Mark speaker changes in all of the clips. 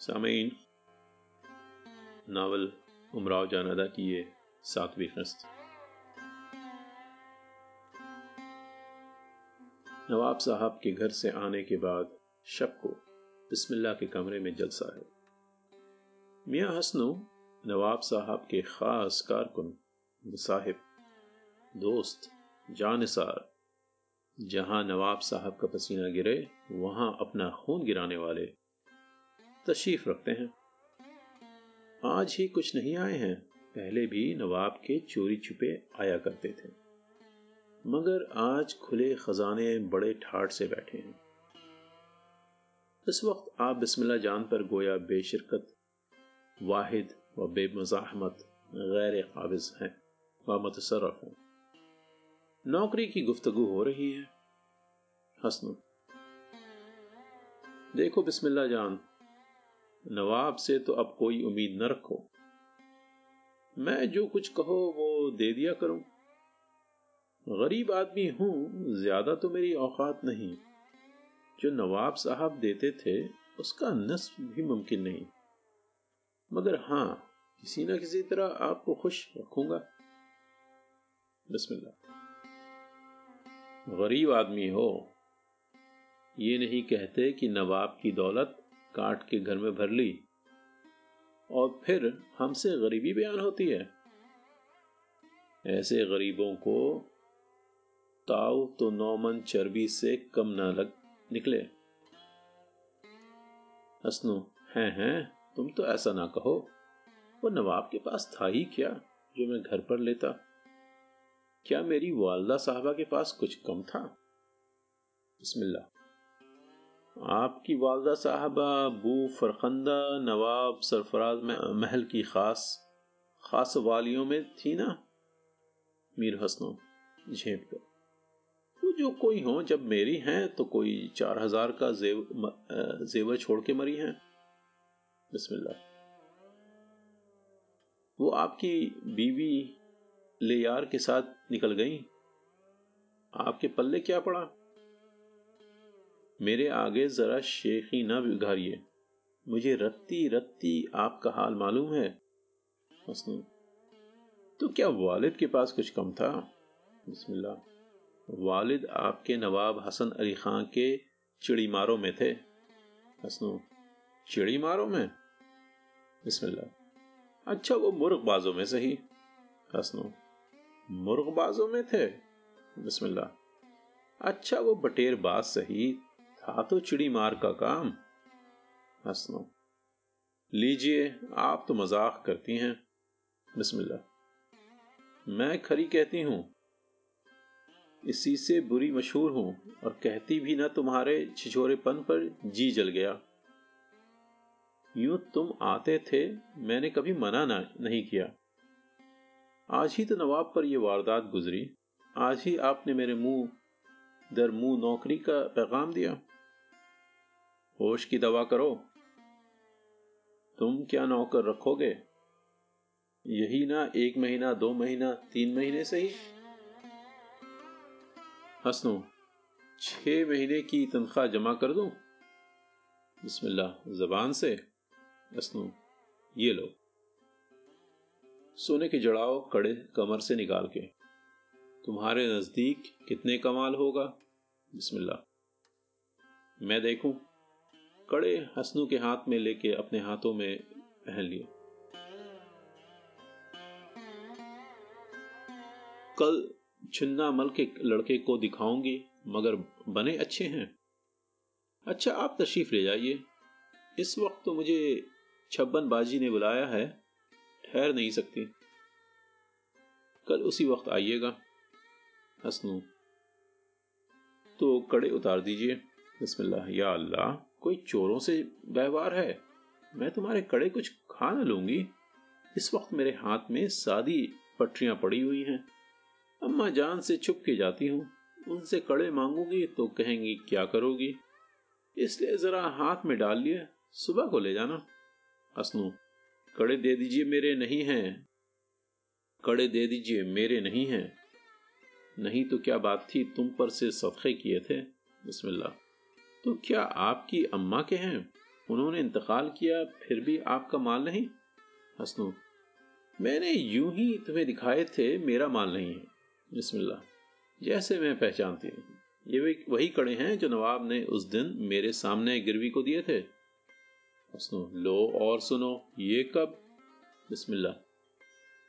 Speaker 1: सामीन, नावल उमराव जानादा की ये सातवीं किस्त नवाब साहब के घर से आने के बाद शब को बिस्मिल्लाह के कमरे में जलसा है। मियाँ हसनो नवाब साहब के खास कारकुन साहिब दोस्त, जानसार, जहाँ नवाब साहब का पसीना गिरे, वहाँ अपना खून गिराने वाले तशरीफ़ रखते हैं। आज ही कुछ नहीं आए हैं। पहले भी नवाब के चोरी छुपे आया करते थे। मगर आज खुले खजाने बड़े ठाट से बैठे हैं। इस वक्त आप बिस्मिल्लाह जान पर गोया बेशरकत, वाहिद व बेमजाहमत गैर काबिज हैं व मुतसरफ हैं। नौकरी की गुफ्तगु हो रही है। हसन देखो बिस्मिल्लाह जान नवाब से तो अब कोई उम्मीद न रखो। मैं जो कुछ कहो, वो दे दिया करूँ। गरीब आदमी हूँ, ज़्यादा तो मेरी औकात नहीं। जो नवाब साहब देते थे, उसका नस्ब भी मुमकिन नहीं। मगर हाँ, किसी ना किसी तरह आपको खुश रखूँगा। बिस्मिल्लाह। गरीब आदमी हो, ये नहीं कहते कि नवाब की दौलत काट के घर में भर ली। और फिर हमसे गरीबी बयान होती है। ऐसे गरीबों को ताव तो नौमन चर्बी से कम ना लग निकले। हसनो, हैं हैं, तुम तो ऐसा ना कहो। वो नवाब के पास था ही क्या, जो मैं घर पर लेता? क्या मेरी वालदा साहबा के पास कुछ कम था? बिस्मिल्लाह। आपकी वालदा साहबा बू फरखंदा नवाब सरफराज महल की खास खास वालियों में थी ना? मीर हसनो झेप कर। वो जो कोई हो जब मेरी हैं तो कोई चार हज़ार का जेव, जेवर छोड़ के मरी हैं। बिस्मिल्लाह। वो आपकी बीवी ले यार के साथ निकल गई? आपके पल्ले क्या पड़ा? मेरे आगे जरा शेखी ना बिगाड़िए। मुझे रत्ती रत्ती आपका हाल मालूम है। तो क्या वालिद के पास कुछ कम था? बिस्मिल्लाह। वालिद आपके नवाब हसन अली खां के चिड़ी मारो में थे। हसनो चिड़ी मारो में? बिस्मिल्लाह। अच्छा वो मुर्ग बाजों में सही हसनो मुर्गबाजों में थे? बिस्मिल्लाह। अच्छा वो बटेर बाज सही था तो चिड़ी मार का काम। हसनो। लीजिए, आप तो मज़ाक करती हैं। बिस्मिल्लाह। मैं खरी कहती हूँ। इसी से बुरी मशहूर हूँ और कहती भी ना तुम्हारे छिछोरेपन पर जी जल गया। यूँ तुम आते थे, मैंने कभी मना ना, नहीं किया। आज ही तो नवाब पर यह वारदात गुजरी। आज ही आपने मेरे मुँह, दर मुँह नौकरी का पैगाम दिया। होश की दवा करो। तुम क्या नौकर रखोगे? यही ना एक महीना, दो महीना, तीन महीने से ही? हसनो, छह महीने की तनख्वाह जमा कर दूँ? बिस्मिल्लाह, जबान से। हसनो, ये लो। सोने के जड़ाव कड़े कमर से निकाल के। तुम्हारे नज़दीक कितने कमाल होगा? बिस्मिल्लाह। मैं देखूँ? कड़े हसनू के हाथ में लेके अपने हाथों में पहन लिए। कल छिन्ना मल के लड़के को दिखाऊँगी, मगर बने अच्छे हैं। अच्छा आप तशरीफ़ ले जाइए। इस वक्त तो मुझे छब्बन बाजी ने बुलाया है, ठहर नहीं सकती। कल उसी वक्त आइएगा, हसनू। तो कड़े उतार दीजिए। बिस्मिल्लाह, या अल्लाह। कोई चोरों से व्यवहार है? मैं तुम्हारे कड़े कुछ खा न लूँगी। इस वक्त मेरे हाथ में सादी पटरियाँ पड़ी हुई हैं। अम्मा जान से छुप के जाती हूँ। उनसे कड़े मांगूँगी तो कहेंगी, क्या करोगी? इसलिए जरा हाथ में डाल लिए। सुबह को ले जाना। हसनू, कड़े दे दीजिए मेरे नहीं हैं। कड़े दे दीजिए मेरे नहीं हैं। नहीं तो क्या बात थी? तुम पर से सदक़े किए थे। बिस्मिल्लाह। तो क्या आपकी अम्मा के हैं? उन्होंने इंतकाल किया, फिर भी आपका माल नहीं? हसनू। मैंने यूँ ही तुम्हें दिखाए थे, मेरा माल नहीं है। बिस्मिल्लाह। जैसे मैं पहचानती हूँ। ये वही कड़े हैं जो नवाब ने उस दिन मेरे सामने गिरवी को दिए थे। हसनू। लो और सुनो, ये कब? बिस्मिल्लाह।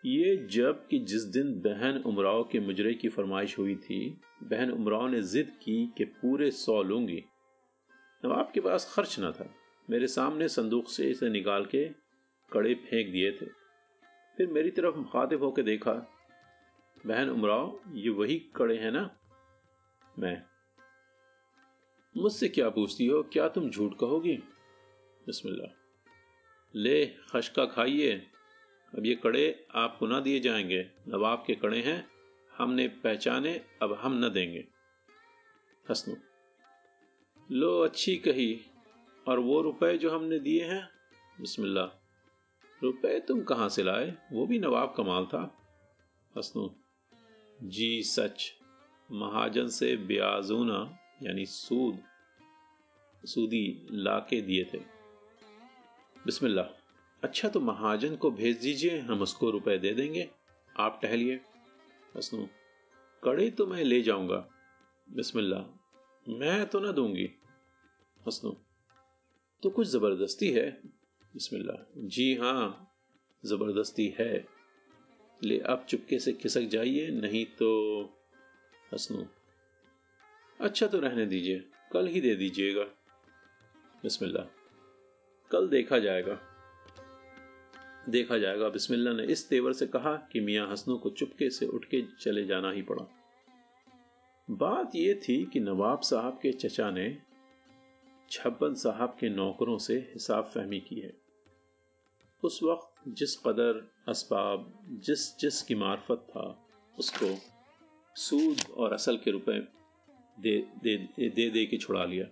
Speaker 1: ये जब कि जिस दिन बहन उमराव के मुजरे की फरमाइश हुई थी, बहन उमराव ने जिद की कि पूरे सौ लूँगी। नवाब के पास खर्च न था, मेरे सामने संदूक से इसे निकाल के कड़े फेंक दिए थे। फिर मेरी तरफ़ मुखातिब होकर देखा, बहन उमराव, ये वही कड़े हैं ना? मैं, मुझसे क्या पूछती हो? क्या तुम झूठ कहोगी? बिस्मिल्लाह। ले खशका खाइए। अब ये कड़े आपको ना दिए जाएँगे। नवाब के कड़े हैं, हमने पहचाने, अब हम न देंगे। हसनू। लो, अच्छी कही। और वो रुपए जो हमने दिए हैं, बिस्मिल्लाह। रुपए तुम कहाँ से लाए? वो भी नवाब का माल था। हसनू जी सच, महाजन से ब्याजूना, यानी सूद, सूदी लाके दिए थे। बिस्मिल्लाह। अच्छा तो महाजन को भेज दीजिए, हम उसको रुपए दे देंगे। आप टहलिए। हसनू कड़े तो मैं ले जाऊँगा। बिस्मिल्लाह। मैं तो ना दूँगी। हसनू। तो कुछ ज़बरदस्ती है। बिस्मिल्लाह। जी हाँ ज़बरदस्ती है। ले अब चुपके से खिसक जाइए, नहीं तो हसनू। अच्छा तो रहने दीजिए, कल ही दे दीजिएगा। बिस्मिल्लाह। कल देखा जाएगा। देखा जाएगा। बिस्मिल्ला ने इस तेवर से कहा कि मियाँ हसनों को चुपके से उठ के चले जाना ही पड़ा। बात यह थी कि नवाब साहब के चचा ने छप्पन साहब के नौकरों से हिसाब फहमी की है। उस वक्त जिस कदर असबाब, जिस जिस की मार्फत था, उसको सूद और असल के रुपए दे दे दे दे के छुड़ा लिया।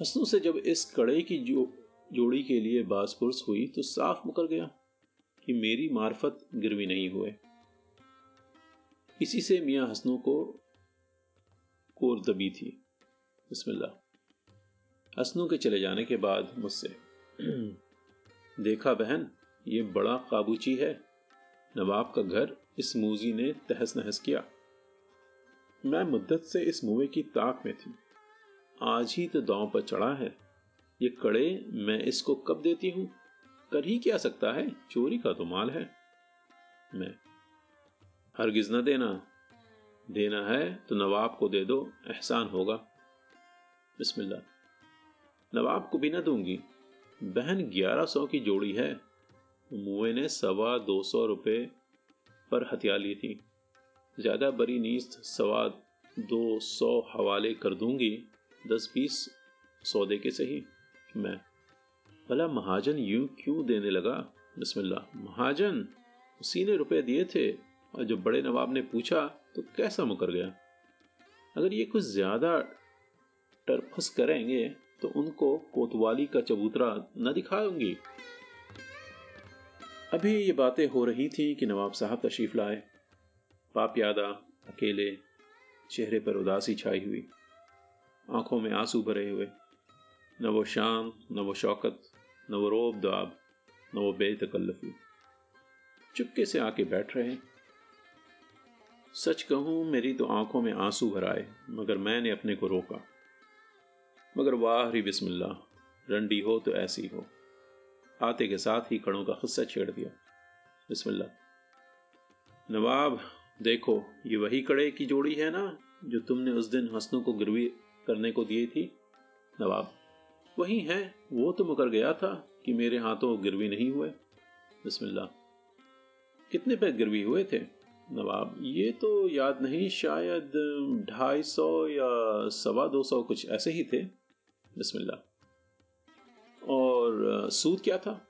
Speaker 1: हसनों से जब इस कड़े की जो, जोड़ी के लिए बासपुरस हुई तो साफ़ मुकर गया कि मेरी मार्फत गिरवी नहीं हुए। इसी से मियाँ हसनों को कोर दबी थी। बिस्मिल्लाह। हसनों के चले जाने के बाद मुझसे, देखा बहन, ये बड़ा काबूची है। नवाब का घर इस मूजी ने तहस नहस किया। मैं मुद्दत से इस मुए की ताक में थी। आज ही तो दांव पर चढ़ा है। ये कड़े मैं इसको कब देती हूँ? कर ही क्या सकता है? चोरी का तो माल है। मैं, हरगिज न देना। देना है तो नवाब को दे दो, एहसान होगा। बिस्मिल्लाह। नवाब को भी न दूँगी। बहन ग्यारह सौ की जोड़ी है। मुए ने सवा दो सौ रुपये पर हथिया ली थी। ज़्यादा बड़ी नीस्त सवा दो सौ हवाले कर दूँगी, दस बीस सौदे के सही। मैं, भला महाजन यूँ क्यों देने लगा? बिस्मिल्लाह, महाजन, उसी ने रुपए दिए थे और जब बड़े नवाब ने पूछा तो कैसा मुकर गया? अगर ये कुछ ज़्यादा टरफस करेंगे तो उनको कोतवाली का चबूतरा न दिखाऊँगी। अभी ये बातें हो रही थी कि नवाब साहब तशरीफ़ लाए। पाप यादा, अकेले, चेहरे पर उदासी छाई हुई। आँखों में आँसू भरे हुए। न वो शान न वो शौकत, न वो रोब दाब, न वो बेतकल्लफी। चुपके से आके बैठ रहे। सच कहूँ, मेरी तो आँखों में आँसू भर आए, मगर मैंने अपने को रोका। मगर वाह री बिस्मिल्लाह, रंडी हो तो ऐसी हो। आते के साथ ही कड़ों का खस्सा छेड़ दिया। बिस्मिल्ला नवाब, देखो, ये वही कड़े की जोड़ी है ना, जो तुमने उस दिन हसनों को गिरवी करने को दी थी? नवाब। वही है, वो तो मुकर गया था कि मेरे हाथों गिरवी नहीं हुए। बिस्मिल्ला कितने पे गिरवी हुए थे? नवाब, ये तो याद नहीं, शायद ढाई सौ या सवा दो सौ कुछ ऐसे ही थे। बिस्मिल्लाह। और सूद क्या था?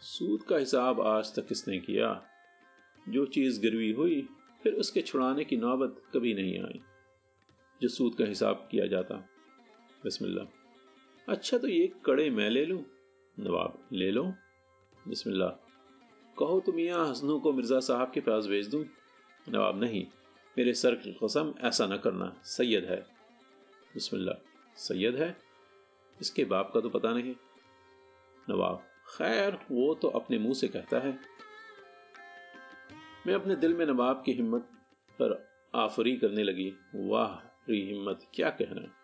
Speaker 1: सूद का हिसाब आज तक किसने किया? जो चीज़ गिरवी हुई, फिर उसके छुड़ाने की नौबत कभी नहीं आई, जो सूद का हिसाब किया जाता। बिस्मिल्लाह। अच्छा तो ये कड़े मैं ले लूँ? नवाब, ले लो। बिस्मिल्लाह। कहो तो मियाँ हसनू को मिर्ज़ा साहब के पास भेज दूँ? नवाब, नहीं। मेरे सर की कसम, ऐसा न करना। सैयद है। बिस्मिल्लाह। सैयद है? इसके बाप का तो पता नहीं। नवाब, खैर, वो तो अपने मुँह से कहता है। मैं अपने दिल में नवाब की हिम्मत पर आफरी करने लगी। वाह री हिम्मत, क्या कहना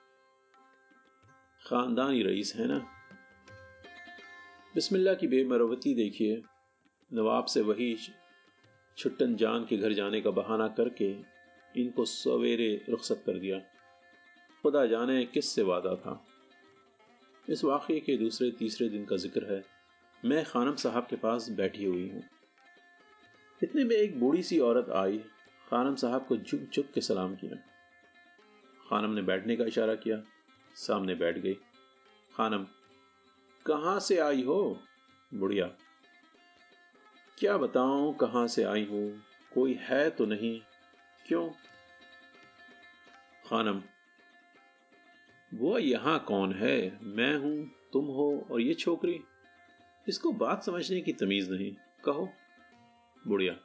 Speaker 1: खानदानी रईस है ना? बिस्मिल्लाह की बेमरवती देखिए। नवाब से वही छुट्टन जान के घर जाने का बहाना करके इनको सवेरे रुखसत कर दिया। खुदा जाने किस से वादा था। इस वाक़े के दूसरे तीसरे दिन का ज़िक्र है। मैं खानम साहब के पास बैठी हुई हूँ। इतने में एक बूढ़ी सी औरत आई। खानम साहब को झुक झुक के सलाम किया। खानम ने बैठने का इशारा किया। सामने बैठ गई। खानम, कहाँ से आई हो? बुढ़िया, क्या बताऊँ कहाँ से आई हूँ? कोई है तो नहीं। क्यों? खानम वो यहाँ कौन है? मैं हूँ, तुम हो, और ये छोकरी? इसको बात समझने की तमीज नहीं। कहो। बुढ़िया।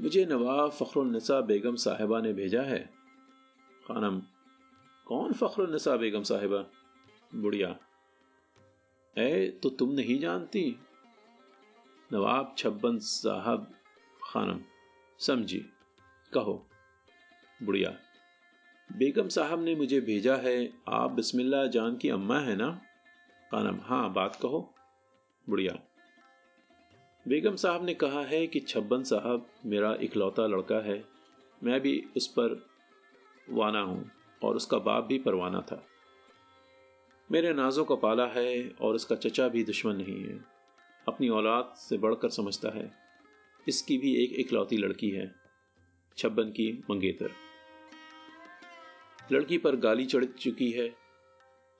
Speaker 1: मुझे नवाब फखरुलनिसा बेगम साहिबा ने भेजा है। खानम। कौन फखरुलनिसा बेगम साहिबा? बुढ़िया। ए तो तुम नहीं जानती? नवाब छब्बन साहब। खानम। समझी। कहो। बुढ़िया। बेगम साहब ने मुझे भेजा है, आप बिस्मिल्लाह जान की अम्मा है ना? खानम हाँ बात कहो। बुढ़िया। बेगम साहब ने कहा है कि छब्बन साहब मेरा इकलौता लड़का है। मैं भी उस पर वाना हूँ और उसका बाप भी परवाना था। मेरे नाजों का पाला है और उसका चचा भी दुश्मन नहीं है। अपनी औलाद से बढ़कर समझता है। इसकी भी एक इकलौती लड़की है, छब्बन की मंगेतर। लड़की पर गाली चढ़ चुकी है।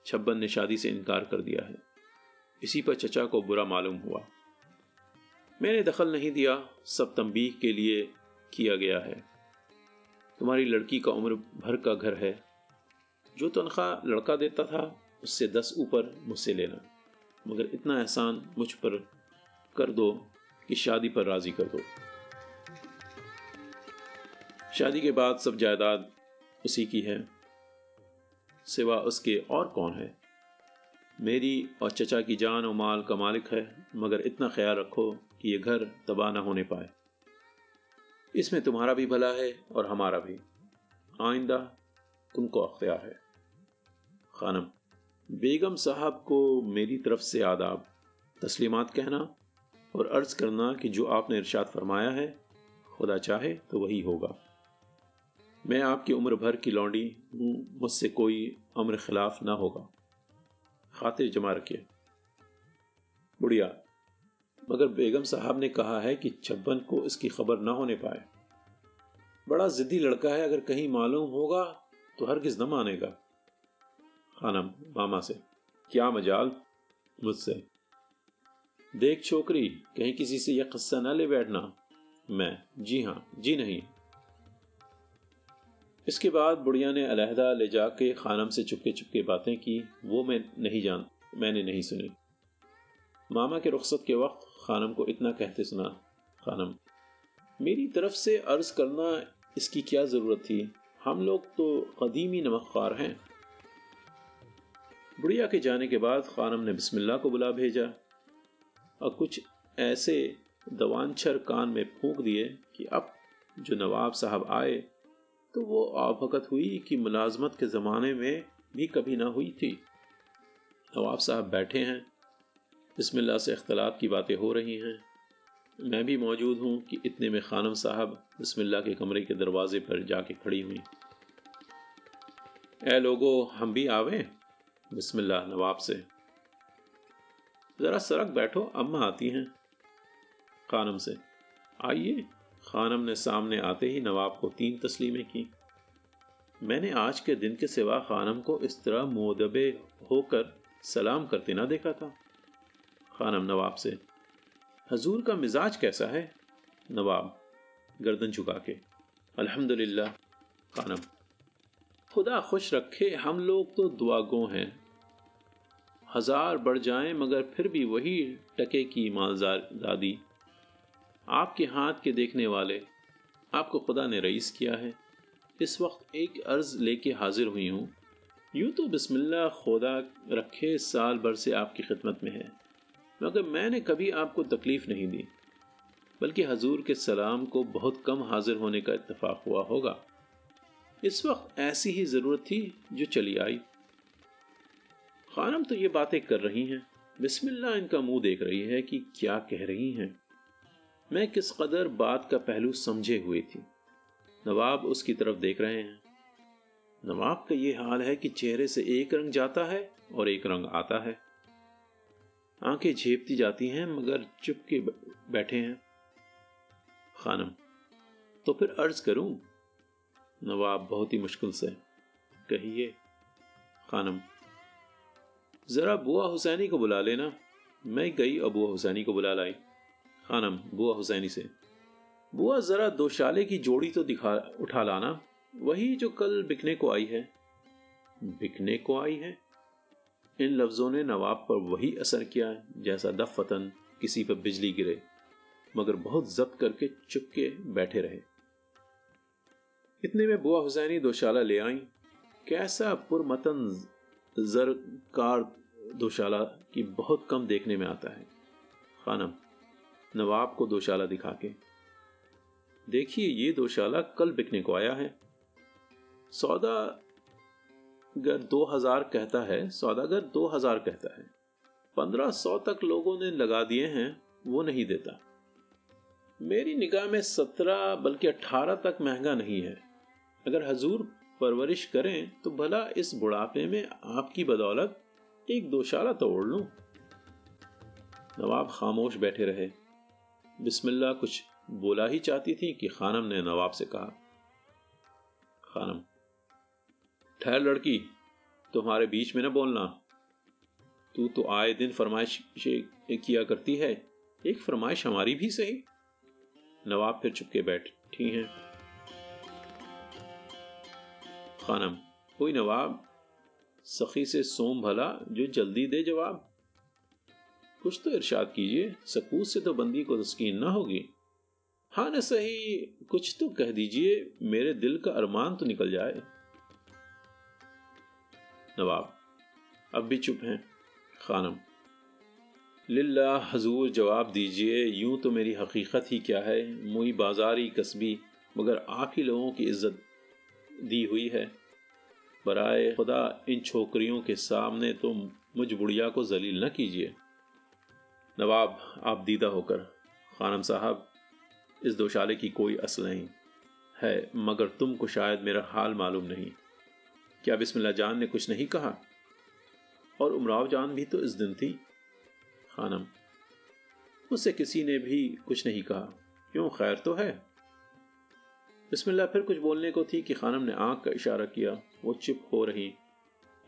Speaker 1: छब्बन ने शादी से इनकार कर दिया है। इसी पर चचा को बुरा मालूम हुआ। मैंने दखल नहीं दिया, सब तंबीह के लिए किया गया है। तुम्हारी लड़की का उम्र भर का घर है। जो तनख्वाह लड़का देता था, उससे दस ऊपर मुझसे लेना। मगर इतना एहसान मुझ पर कर दो कि शादी पर राज़ी कर दो। शादी के बाद सब जायदाद उसी की है। सिवा उसके और कौन है? मेरी और चचा की जान और माल का मालिक है, मगर इतना ख्याल रखो कि ये घर तबाह ना होने पाए। इसमें तुम्हारा भी भला है और हमारा भी। आइंदा, तुमको अख्तियार है। खानम, बेगम साहब को मेरी तरफ़ से आदाब। तस्लीमात कहना और अर्ज़ करना कि जो आपने इरशाद फरमाया है, खुदा चाहे तो वही होगा। मैं आपकी उम्र भर की लौंडी हूँ, मुझसे कोई अम्र खिलाफ ना होगा। खातिर जमा रखिए। बुढ़िया, मगर बेगम साहब ने कहा है कि छब्बन को इसकी खबर ना होने पाए। बड़ा जिद्दी लड़का है, अगर कहीं मालूम होगा तो हर हरगिज न मानेगा। खानम मामा से। क्या मजाल? मुझसे। देख छोकरी, कहीं किसी से यह किस्सा ना ले बैठना। मैं, जी हाँ जी नहीं। इसके बाद बुढ़िया ने अलहदा ले जाके खानम से चुपके चुपके बातें की, वो मैं नहीं जान, मैंने नहीं सुनी। मामा के रुखसत के वक्त खानम को इतना कहते सुना, खानम, मेरी तरफ़ से अर्ज़ करना इसकी क्या ज़रूरत थी? हम लोग तो कदीमी नमकखार हैं। बुढ़िया के जाने के बाद खानम ने बिस्मिल्लाह को बुला भेजा और कुछ ऐसे दवानछर कान में फूंक दिए कि अब जो नवाब साहब आए तो वो आवभगत हुई कि मुलाजमत के ज़माने में भी कभी ना हुई थी। नवाब साहब बैठे हैं। बिस्मिल्लाह से अख्तलाफ की बातें हो रही हैं। मैं भी मौजूद हूँ कि इतने में खानम साहब बिस्मिल्लाह के कमरे के दरवाजे पर जाके खड़ी हुई। ए लोगो, हम भी आवें? बिस्मिल्लाह नवाब से। ज़रा सरक बैठो, अम्मा आती हैं। खानम से, आइए। खानम ने सामने आते ही नवाब को तीन तस्लीमें की। मैंने आज के दिन के सिवा खानम को इस तरह मोदबे होकर सलाम करते ना देखा था। खानम नवाब से, हजूर का मिजाज कैसा है? नवाब गर्दन झुका के, अल्हम्दुलिल्लाह, खानम। खुदा खुश रखे, हम लोग तो दुआ गो हैं। हज़ार बढ़ जाएँ, मगर फिर भी वही टके की मालजार दादी। आपके हाथ के देखने वाले आपको खुदा ने रईस किया है। इस वक्त एक अर्ज़ लेके हाजिर हुई हूँ। यूँ तो बिस्मिल्लाह खुदा रखे साल भर से आपकी खिदमत में है, मगर मैंने कभी आपको तकलीफ़ नहीं दी, बल्कि हजूर के सलाम को बहुत कम हाजिर होने का इत्तेफाक हुआ होगा। इस वक्त ऐसी ही ज़रूरत थी जो चली आई। खानम तो ये बातें कर रही हैं। बिस्मिल्लाह इनका मुँह देख रही है कि क्या कह रही हैं। मैं किस कदर बात का पहलू समझे हुए थी। नवाब उसकी तरफ़ देख रहे हैं। नवाब का ये हाल है कि चेहरे से एक रंग जाता है और एक रंग आता है। आँखें झेपती जाती हैं, मगर चुप के बैठे हैं। खानम तो फिर अर्ज़ करूँ? नवाब बहुत ही मुश्किल से, कहिए। खानम, जरा बुआ हुसैनी को बुला लेना। मैं गई और बुआ हुसैनी को बुला लाई। खानम बुआ हुसैनी से। बुआ जरा दो शाले की जोड़ी तो दिखा, उठा लाना। वही जो कल बिकने को आई है। बिकने को आई है? इन लफ्जों ने नवाब पर वही असर किया जैसा दफतन किसी पर बिजली गिरे, मगर बहुत जब्त करके चुपके बैठे रहे। इतने में बुआ हुसैनी दोशाला ले आई। कैसा पुरमतन जरकार दोशाला की बहुत कम देखने में आता है। खानम नवाब को दोशाला दिखा के, देखिए, ये दोशाला कल बिकने को आया है। सौदागर दो हज़ार कहता है सौदागर दो हज़ार कहता है, पंद्रह सौ तक लोगों ने लगा दिए हैं, वो नहीं देता। मेरी निगाह में सत्रह, बल्कि अठारह तक महँगा नहीं है। अगर हजूर परवरिश करें तो भला इस बुढ़ापे में आपकी बदौलत एक दोशाला तोड़ लूँ? नवाब खामोश बैठे रहे। बिस्मिल्लाह कुछ बोला ही चाहती थी कि खानम ने नवाब से कहा, खानम, ठहर लड़की, तुम्हारे बीच में न बोलना। तू तो आए दिन फरमाइश किया करती है, एक फरमाइश हमारी भी सही। नवाब फिर चुपके बैठी हैं। खानम, कोई नवाब, सखी से सोम भला, जो जल्दी दे जवाब। कुछ तो इरशाद कीजिए सकूत से तो बंदी को तस्कीन ना होगी। हाँ न सही, कुछ तो कह दीजिए, मेरे दिल का अरमान तो निकल जाए। नवाब, अब भी चुप हैं, खानम। लिल्ला हजूर, जवाब दीजिए, यूँ तो मेरी हकीकत ही क्या है? मुई बाजारी, कस्बी, मगर आप ही लोगों की इज़्ज़त दी हुई है। बराए खुदा, इन छोकरियों के सामने तो मुझ बुढ़िया को जलील न कीजिए। नवाब, आप दीदा होकर, खानम साहब, इस दोशाले की कोई असल नहीं है, मगर तुमको शायद मेरा हाल मालूम नहीं। क्या बिस्मिल्लाह जान ने कुछ नहीं कहा? और उमराव जान भी तो इस दिन थी। खानम उससे किसी ने भी कुछ नहीं कहा। क्यों, खैर तो है। बिस्मिल्लाह फिर कुछ बोलने को थी कि खानम ने आँख का इशारा किया। वो चुप हो रही,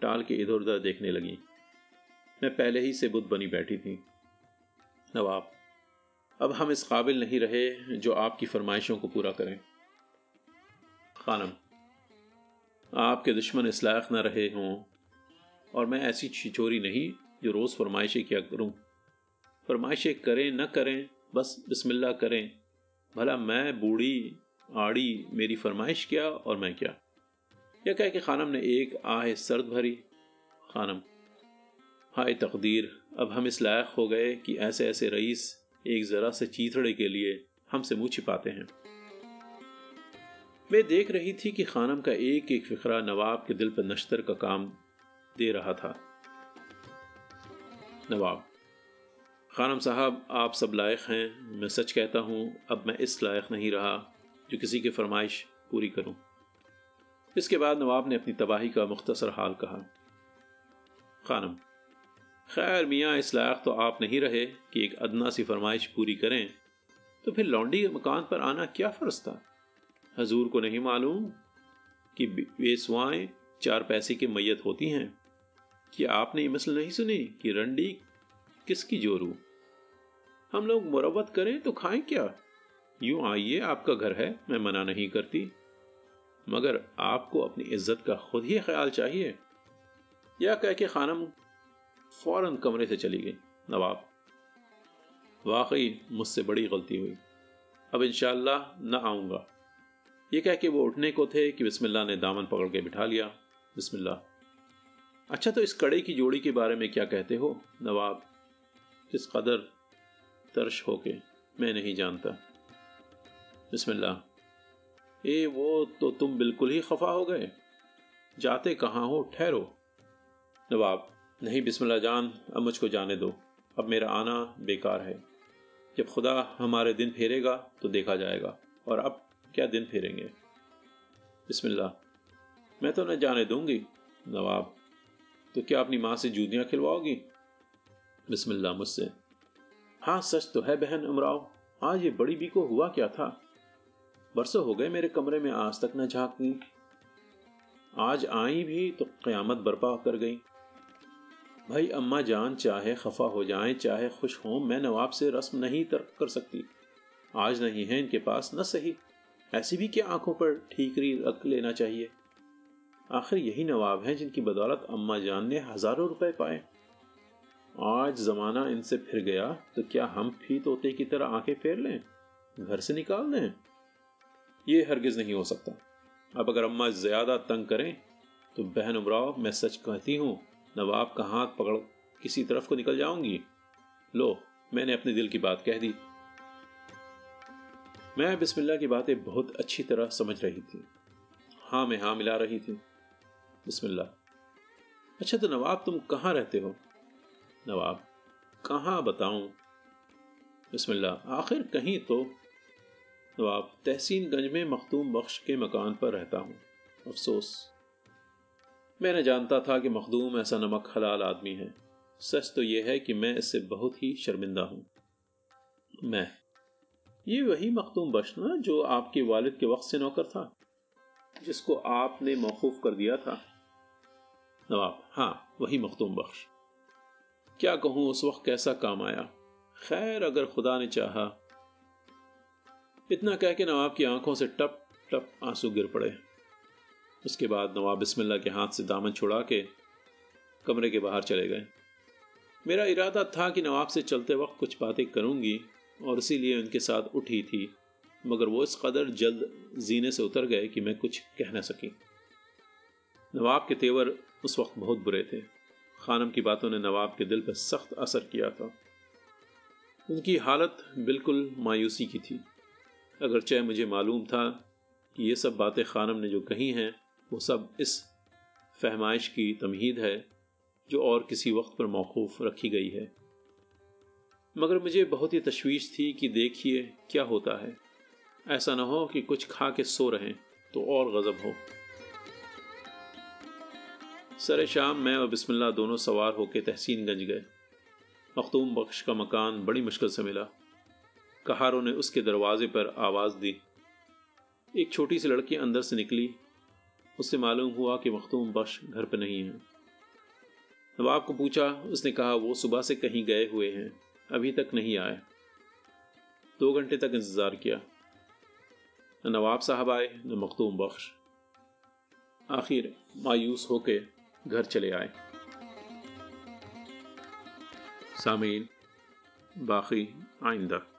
Speaker 1: टाल के इधर उधर देखने लगी। मैं पहले ही से बुद्ध बनी बैठी थी। नवाब, अब हम इस काबिल नहीं रहे जो आपकी फरमाइशों को पूरा करें। खानम, आपके दुश्मन इस लायक न रहे हों, और मैं ऐसी छिचोरी नहीं जो रोज़ फरमाइशें क्या करूँ। फरमाइशें करें न करें, बस बिस्मिल्लाह करें। भला मैं बूढ़ी, आड़ी, मेरी फरमाइश क्या और मैं क्या? यह कह के खानम ने एक आह सर्द भरी, खानम, हाय तकदीर अब हम इस लायक हो गए कि ऐसे ऐसे रईस एक ज़रा से चीथड़े के लिए हमसे मुँह छिपाते हैं। मैं देख रही थी कि खानम का एक एक फिक्रा नवाब के दिल पर नश्तर का काम दे रहा था। नवाब, खानम साहब, आप सब लायक हैं। मैं सच कहता हूँ, अब मैं इस लायक नहीं रहा जो किसी की फरमाइश पूरी करूँ। इसके बाद नवाब ने अपनी तबाही का मुख्तसर हाल कहा। खानम खैर मियाँ, इस लायक तो आप नहीं रहे कि एक अदना सी फरमाइश पूरी करें। तो फिर लौंडी के मकान पर आना क्या फ़र्ज़ था? हजूर को नहीं मालूम कि बेसवाएँ चार पैसे की मैयत होती हैं। कि आपने ये मसल नहीं सुनी कि रंडी किसकी जोरू हम लोग मुरवत करें तो खाएँ क्या? यूँ आइए, आपका घर है, मैं मना नहीं करती। मगर आपको अपनी इज़्ज़त का खुद ही ख्याल चाहिए। या कह के खानम फ़ौरन कमरे से चली गई, नवाब। वाकई मुझसे बड़ी गलती हुई। अब इंशाल्लाह न आऊँगा। ये कह के वो उठने को थे कि बिस्मिल्ला ने दामन पकड़ के बिठा लिया। बिस्मिल्लाह। अच्छा तो इस कड़े की जोड़ी के बारे में क्या कहते हो, नवाब? किस कदर तरश हो के मैं नहीं जानता। बिस्मिल्लाह। ए, वो तो तुम बिल्कुल ही खफा हो गए। जाते कहाँ हो, ठहरो। नवाब। नहीं, बिस्मिल्लाह जान, अब मुझको जाने दो। अब मेरा आना बेकार है। जब खुदा हमारे दिन फेरेगा तो देखा जाएगा। और अब क्या दिन फेरेंगे? बिस्मिल्लाह। मैं तो न जाने दूँगी, नवाब। तो क्या अपनी माँ से जूतियाँ खिलवाओगी? बिस्मिल्लाह मुझसे। हाँ सच तो है बहन उमराव। आज ये बड़ी बी को हुआ क्या था? बरसों हो गए मेरे कमरे में, आज तक न झांकी। आज आई भी तो क़यामत बर्पा कर गई। भाई, अम्मा जान, चाहे खफा हो जाएँ, चाहे खुश हों, मैं नवाब से रस्म नहीं तर्क कर सकती। आज नहीं है इनके पास न सही। ऐसी भी क्या आँखों पर ठीकरी रख लेना चाहिए? आखिर यही नवाब हैं जिनकी बदौलत अम्मा जान ने हज़ारों रुपए पाए। आज जमाना इनसे फिर गया तो क्या हम भी तोते की तरह आँखें फेर लें? घर से निकाल दें? ये हरगिज नहीं हो सकता। अब अगर अम्मा ज़्यादा तंग करें तो बहन उमराव, मैं सच कहती हूँ नवाब का हाथ पकड़। किसी तरफ़ को निकल जाऊँगी। लो, मैंने अपने दिल की बात कह दी। मैं बिस्मिल्लाह की बातें बहुत अच्छी तरह समझ रही थी। हाँ मैं हाँ मिला रही थी। बिस्मिल्लाह। अच्छा तो नवाब, तुम कहाँ रहते हो? नवाब, कहाँ बताऊँ? बिस्मिल्लाह, आखिर कहीं तो। नवाब, तहसीनगंज में मखदूम बख्श के मकान पर रहता हूँ। अफसोस। मैंने जानता था कि मखदूम ऐसा नमक हलाल आदमी है। सच तो यह है कि मैं इससे बहुत ही शर्मिंदा हूँ। मैं। ये वही मखदूम बख्श ना जो आपके वालिद के वक्त से नौकर था, जिसको आपने मौकूफ कर दिया था। नवाब हाँ वही मखदूम बख्श। क्या कहूँ, उस वक्त कैसा काम आया? खैर, अगर खुदा ने चाहा। इतना कह के नवाब की आँखों से टप टप आँसू गिर पड़े। उसके बाद नवाब बिस्मिल्लाह के हाथ से दामन छुड़ा के कमरे के बाहर चले गए। मेरा इरादा था कि नवाब से चलते वक्त कुछ बातें करूँगी और इसीलिए उनके साथ उठी थी, मगर वो इस कदर जल्द जीने से उतर गए कि मैं कुछ कह न सकी। नवाब के तेवर उस वक्त बहुत बुरे थे। खानम की बातों ने नवाब के दिल पर सख्त असर किया था। उनकी हालत बिल्कुल मायूसी की थी। अगर चाहे मुझे मालूम था कि ये सब बातें खानम ने जो कही हैं वो सब इस फहमाइश की तमहीद है, जो और किसी वक्त पर मौकूफ़ रखी गई है। मगर मुझे बहुत ही तशवीश थी कि देखिए क्या होता है। ऐसा ना हो कि कुछ खा के सो रहें तो और गज़ब हो। सर शाम मैं और बिस्मिल्लाह दोनों सवार होकर तहसीनगंज गए। मखतूम बख्श का मकान बड़ी मुश्किल से मिला। कहारों ने उसके दरवाजे पर आवाज़ दी। एक छोटी सी लड़की अंदर से निकली। उससे मालूम हुआ कि मखतूम बख्श घर पर नहीं है। नवाब को पूछा, उसने कहा, वो सुबह से कहीं गए हुए हैं, अभी तक नहीं आए। दो घंटे तक इंतज़ार किया। न नवाब साहब आए, न मखतूम बख्श। आखिर मायूस होके घर चले आए। सामीन बाकी आइंदा।